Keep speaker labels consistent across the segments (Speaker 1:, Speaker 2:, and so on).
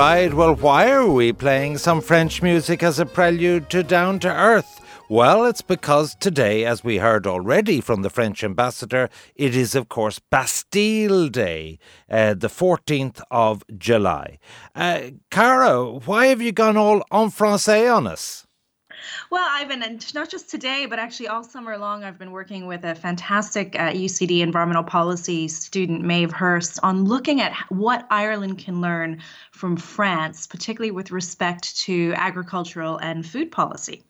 Speaker 1: right, well, why are we playing some French music as a prelude to Down to Earth? Well, it's because today, as we heard already from the French ambassador, it is, of course, Bastille Day, uh, the 14th of July. Uh, Cara, why have you gone all en français on us?
Speaker 2: Well, Ivan, and not just today, but actually all summer long, I've been working with a fantastic uh, UCD environmental policy student, Maeve Hurst, on looking at what Ireland can learn from France, particularly with respect to agricultural and food policy.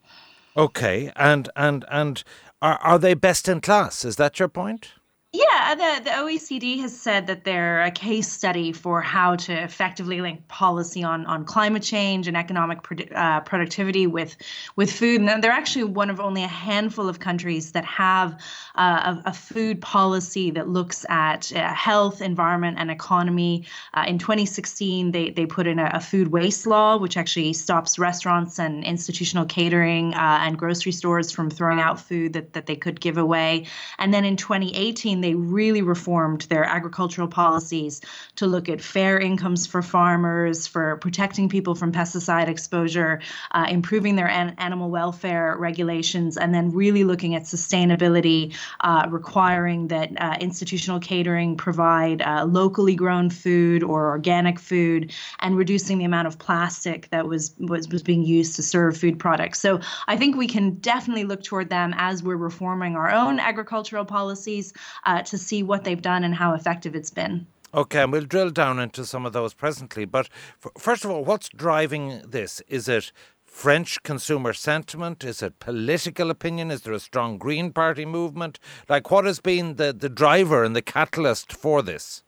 Speaker 1: Okay, and and and are are they best in class? Is that your point?
Speaker 2: Yeah, the, the OECD has said that they're a case study for how to effectively link policy on, on climate change and economic produ- uh, productivity with with food. And they're actually one of only a handful of countries that have uh, a, a, food policy that looks at uh, health, environment, and economy. Uh, in 2016, they, they put in a, a, food waste law, which actually stops restaurants and institutional catering uh, and grocery stores from throwing out food that, that they could give away. And then in 2018, they really reformed their agricultural policies to look at fair incomes for farmers, for protecting people from pesticide exposure, uh, improving their an- animal welfare regulations, and then really looking at sustainability, uh, requiring that uh, institutional catering provide uh, locally grown food or organic food, and reducing the amount of plastic that was, was was being used to serve food products. So I think we can definitely look toward them as we're reforming our own agricultural policies uh, to see what they've done and how effective it's been.
Speaker 1: Okay, and we'll drill down into some of those presently. But f- first of all, what's driving this? Is it French consumer sentiment? Is it political opinion? Is there a strong Green Party movement? Like, what has been the, the driver and the catalyst for this?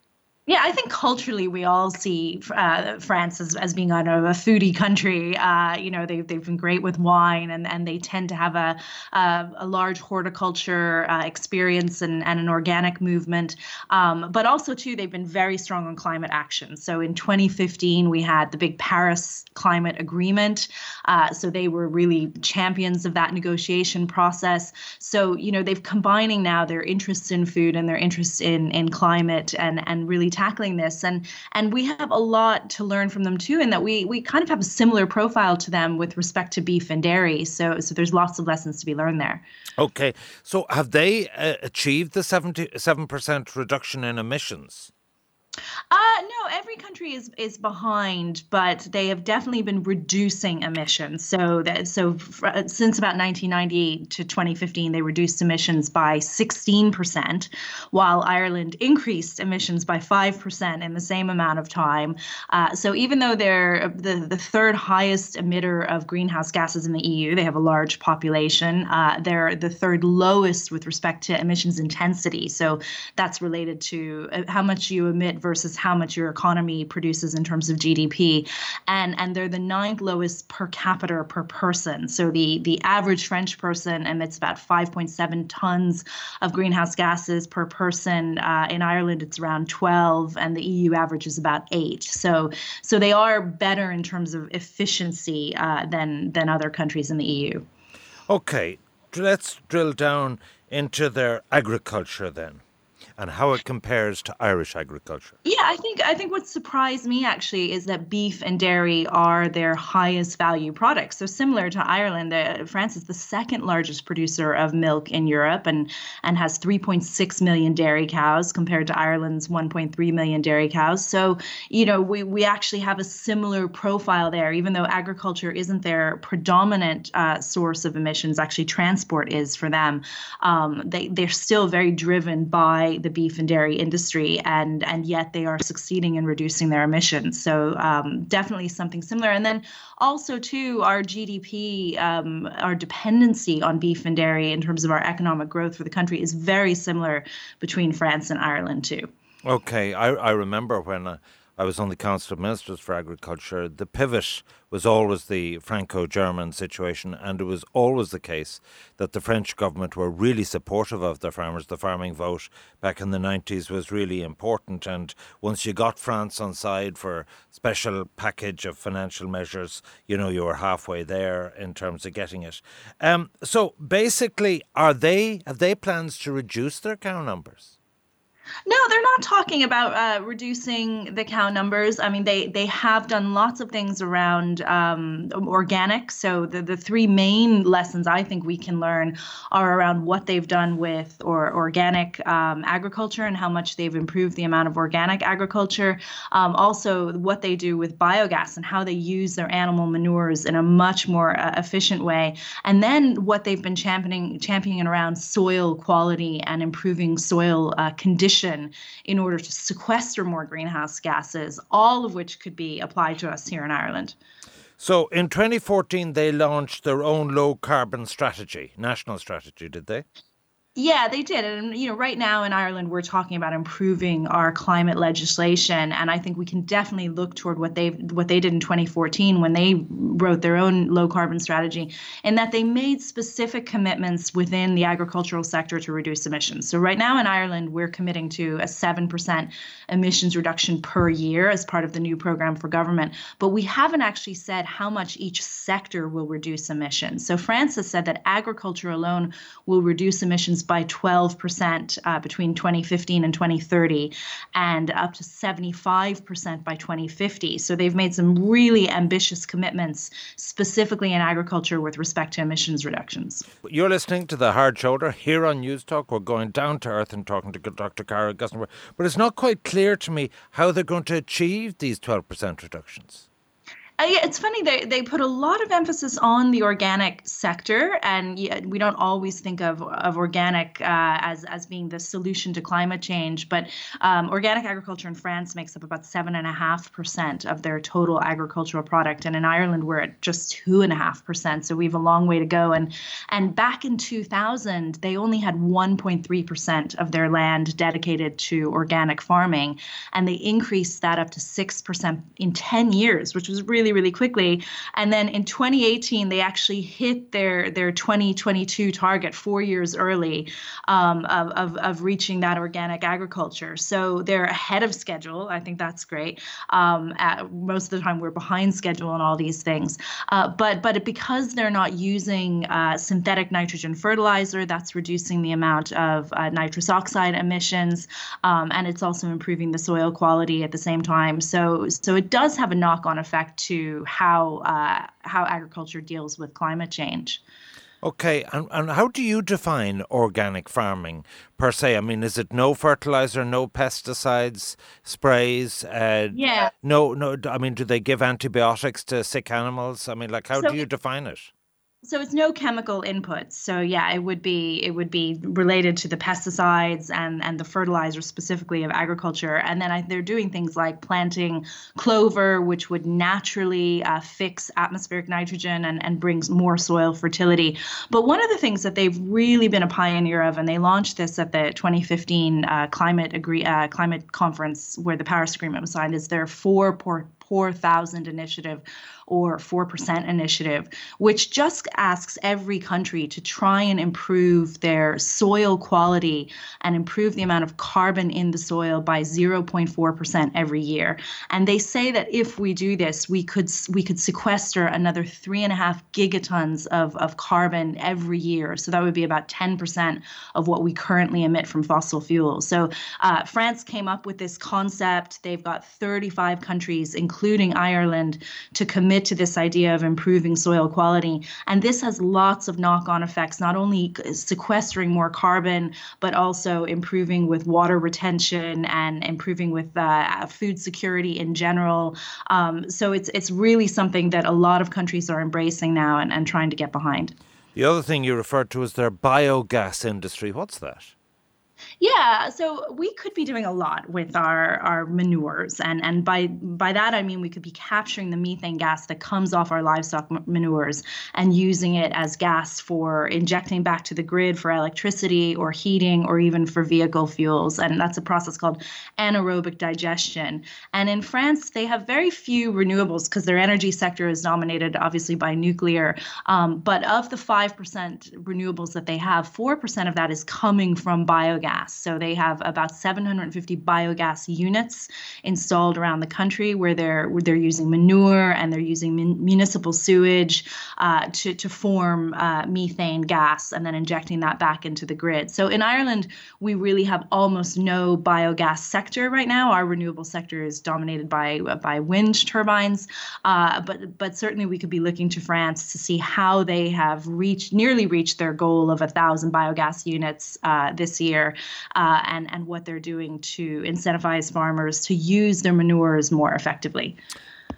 Speaker 2: Yeah, I think culturally we all see uh, France as, as being a foodie country. Uh, you know, they've, they've been great with wine and, and they tend to have a, a, a large horticulture uh, experience and, and an organic movement. Um, but also, too, they've been very strong on climate action. So in 2015, we had the big Paris Climate Agreement. Uh, so they were really champions of that negotiation process. So, you know, they've combining now their interests in food and their interests in, in climate and, and really tackling this. And and we have a lot to learn from them too in that we we kind of have a similar profile to them with respect to beef and dairy. So so there's lots of lessons to be learned there.
Speaker 1: Okay. So have they uh, achieved the 77% reduction in emissions
Speaker 2: uh, no, every country is is behind, but they have definitely been reducing emissions. So that so uh, since about 1998 to 2015, they reduced emissions by 16%, while Ireland increased emissions by 5% in the same amount of time. Uh, so even though they're the the third highest emitter of greenhouse gases in the EU, they have a large population. Uh, they're the third lowest with respect to emissions intensity. So that's related to uh, how much you emit versus how much your economy produces in terms of GDP. And, and they're the ninth lowest per capita per person. So the, the average French person emits about 5.7 tons of greenhouse gases per person. Uh, in Ireland, it's around 12, and the EU average is about eight. So, so they are better in terms of efficiency uh, than, than other countries in the EU.
Speaker 1: Okay, let's drill down into their agriculture then and how it compares to Irish agriculture?
Speaker 2: Yeah, I think I think what surprised me actually is that beef and dairy are their highest value products. So similar to Ireland, France is the second largest producer of milk in Europe and and has 3.6 million dairy cows compared to Ireland's 1.3 million dairy cows. So you know we we actually have a similar profile there, even though agriculture isn't their predominant uh, source of emissions. Actually, transport is for them. Um, they they're still very driven by the beef and dairy industry, and and yet they are succeeding in reducing their emissions. So um, definitely something similar. And then also too, our GDP, um, our dependency on beef and dairy in terms of our economic growth for the country is very similar between France and Ireland too.
Speaker 1: Okay, I I remember when. Uh, I was on the Council of Ministers for Agriculture, the pivot was always the Franco German situation, and it was always the case that the French government were really supportive of their farmers. The farming vote back in the 90s was really important, and once you got France on side for special package of financial measures, you know, you were halfway there in terms of getting it. Um, so basically, are they have they plans to reduce their cow numbers?
Speaker 2: No, they're not talking about uh, reducing the cow numbers. I mean, they they have done lots of things around um, organic. So the the three main lessons I think we can learn are around what they've done with or organic um, agriculture and how much they've improved the amount of organic agriculture. Um, also, what they do with biogas and how they use their animal manures in a much more uh, efficient way. And then what they've been championing championing around soil quality and improving soil uh, conditions in order to sequester more greenhouse gases, all of which could be applied to us here in Ireland.
Speaker 1: So in 2014, they launched their own low carbon strategy, national strategy, did they?
Speaker 2: Yeah, they did. And you know, right now in Ireland we're talking about improving our climate legislation and I think we can definitely look toward what they what they did in 2014 when they wrote their own low carbon strategy and that they made specific commitments within the agricultural sector to reduce emissions. So right now in Ireland we're committing to a 7% emissions reduction per year as part of the new program for government, but we haven't actually said how much each sector will reduce emissions. So France has said that agriculture alone will reduce emissions by 12% uh, between 2015 and 2030, and up to 75% by 2050. So they've made some really ambitious commitments, specifically in agriculture with respect to emissions reductions.
Speaker 1: You're listening to The Hard Shoulder here on Newstalk. We're going down to earth and talking to Dr. Cara Augustenborg. But it's not quite clear to me how they're going to achieve these 12% reductions.
Speaker 2: Uh, it's funny they they put a lot of emphasis on the organic sector, and we don't always think of of organic uh, as as being the solution to climate change. But um, organic agriculture in France makes up about seven and a half percent of their total agricultural product, and in Ireland we're at just two and a half percent. So we have a long way to go. And and back in 2000, they only had 1.3 percent of their land dedicated to organic farming, and they increased that up to six percent in 10 years, which was really really, quickly. And then in 2018, they actually hit their their 2022 target four years early um, of, of, of reaching that organic agriculture. So they're ahead of schedule. I think that's great. Um, at, most of the time, we're behind schedule on all these things. Uh, but but because they're not using uh, synthetic nitrogen fertilizer, that's reducing the amount of uh, nitrous oxide emissions, um, and it's also improving the soil quality at the same time. So so it does have a knock-on effect to to how uh, how agriculture deals with climate change.
Speaker 1: Okay, and, and how do you define organic farming per se? I mean, is it no fertilizer, no pesticides, sprays? Uh,
Speaker 2: yeah.
Speaker 1: No, no. I mean, do they give antibiotics to sick animals? I mean, like, how so, do you define it?
Speaker 2: So it's no chemical inputs so yeah it would be it would be related to the pesticides and and the fertilizer specifically of agriculture. And then I, they're doing things like planting clover which would naturally uh, fix atmospheric nitrogen and and brings more soil fertility. But one of the things that they've really been a pioneer of and they launched this at the 2015 uh, climate agree uh, climate conference where the paris agreement was signed is their four 4000 initiative or 4% initiative, which just asks every country to try and improve their soil quality and improve the amount of carbon in the soil by 0.4% every year. And they say that if we do this, we could we could sequester another three and a half gigatons of, of carbon every year. So that would be about 10% of what we currently emit from fossil fuels. So uh, France came up with this concept. They've got 35 countries, including Ireland, to commit commit to this idea of improving soil quality. And this has lots of knock on effects, not only sequestering more carbon, but also improving with water retention and improving with uh, food security in general. Um, so it's, it's really something that a lot of countries are embracing now and, and trying to get behind.
Speaker 1: The other thing you referred to is their biogas industry. What's that?
Speaker 2: Yeah, so we could be doing a lot with our our manures, and and by by that I mean we could be capturing the methane gas that comes off our livestock manures and using it as gas for injecting back to the grid for electricity or heating or even for vehicle fuels, and that's a process called anaerobic digestion. And in France, they have very few renewables because their energy sector is dominated obviously by nuclear. Um, but of the five percent renewables that they have, four percent of that is coming from biogas. So they have about 750 biogas units installed around the country where they're where they're using manure and they're using mun- municipal sewage uh, to to form uh, methane gas and then injecting that back into the grid. So in Ireland, we really have almost no biogas sector right now. Our renewable sector is dominated by by wind turbines, uh, but but certainly we could be looking to France to see how they have reached nearly reached their goal of a thousand biogas units uh, this year uh, and, and what they're doing to incentivize farmers to use their manures more effectively.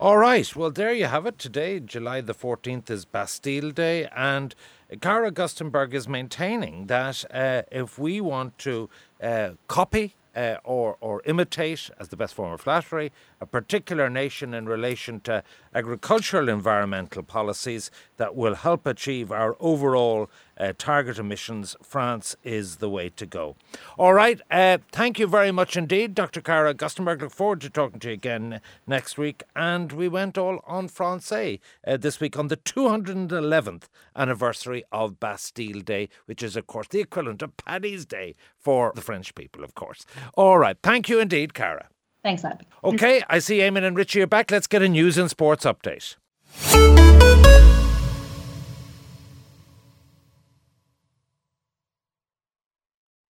Speaker 1: All right. Well, there you have it. Today, July the 14th, is Bastille Day. And Cara Augustenborg is maintaining that uh, if we want to uh, copy uh, or, or imitate, as the best form of flattery, a particular nation in relation to agricultural environmental policies that will help achieve our overall uh, target emissions, France is the way to go. All right. Uh, thank you very much indeed, Dr. Cara Augustenborg. Look forward to talking to you again next week. And we went all en français uh, this week on the 211th anniversary of Bastille Day, which is, of course, the equivalent of Paddy's Day for the French people, of course. All right. Thank you indeed, Cara.
Speaker 2: Thanks, Ab.
Speaker 1: Okay, I see Eamon and Richie are back. Let's get a news and sports update.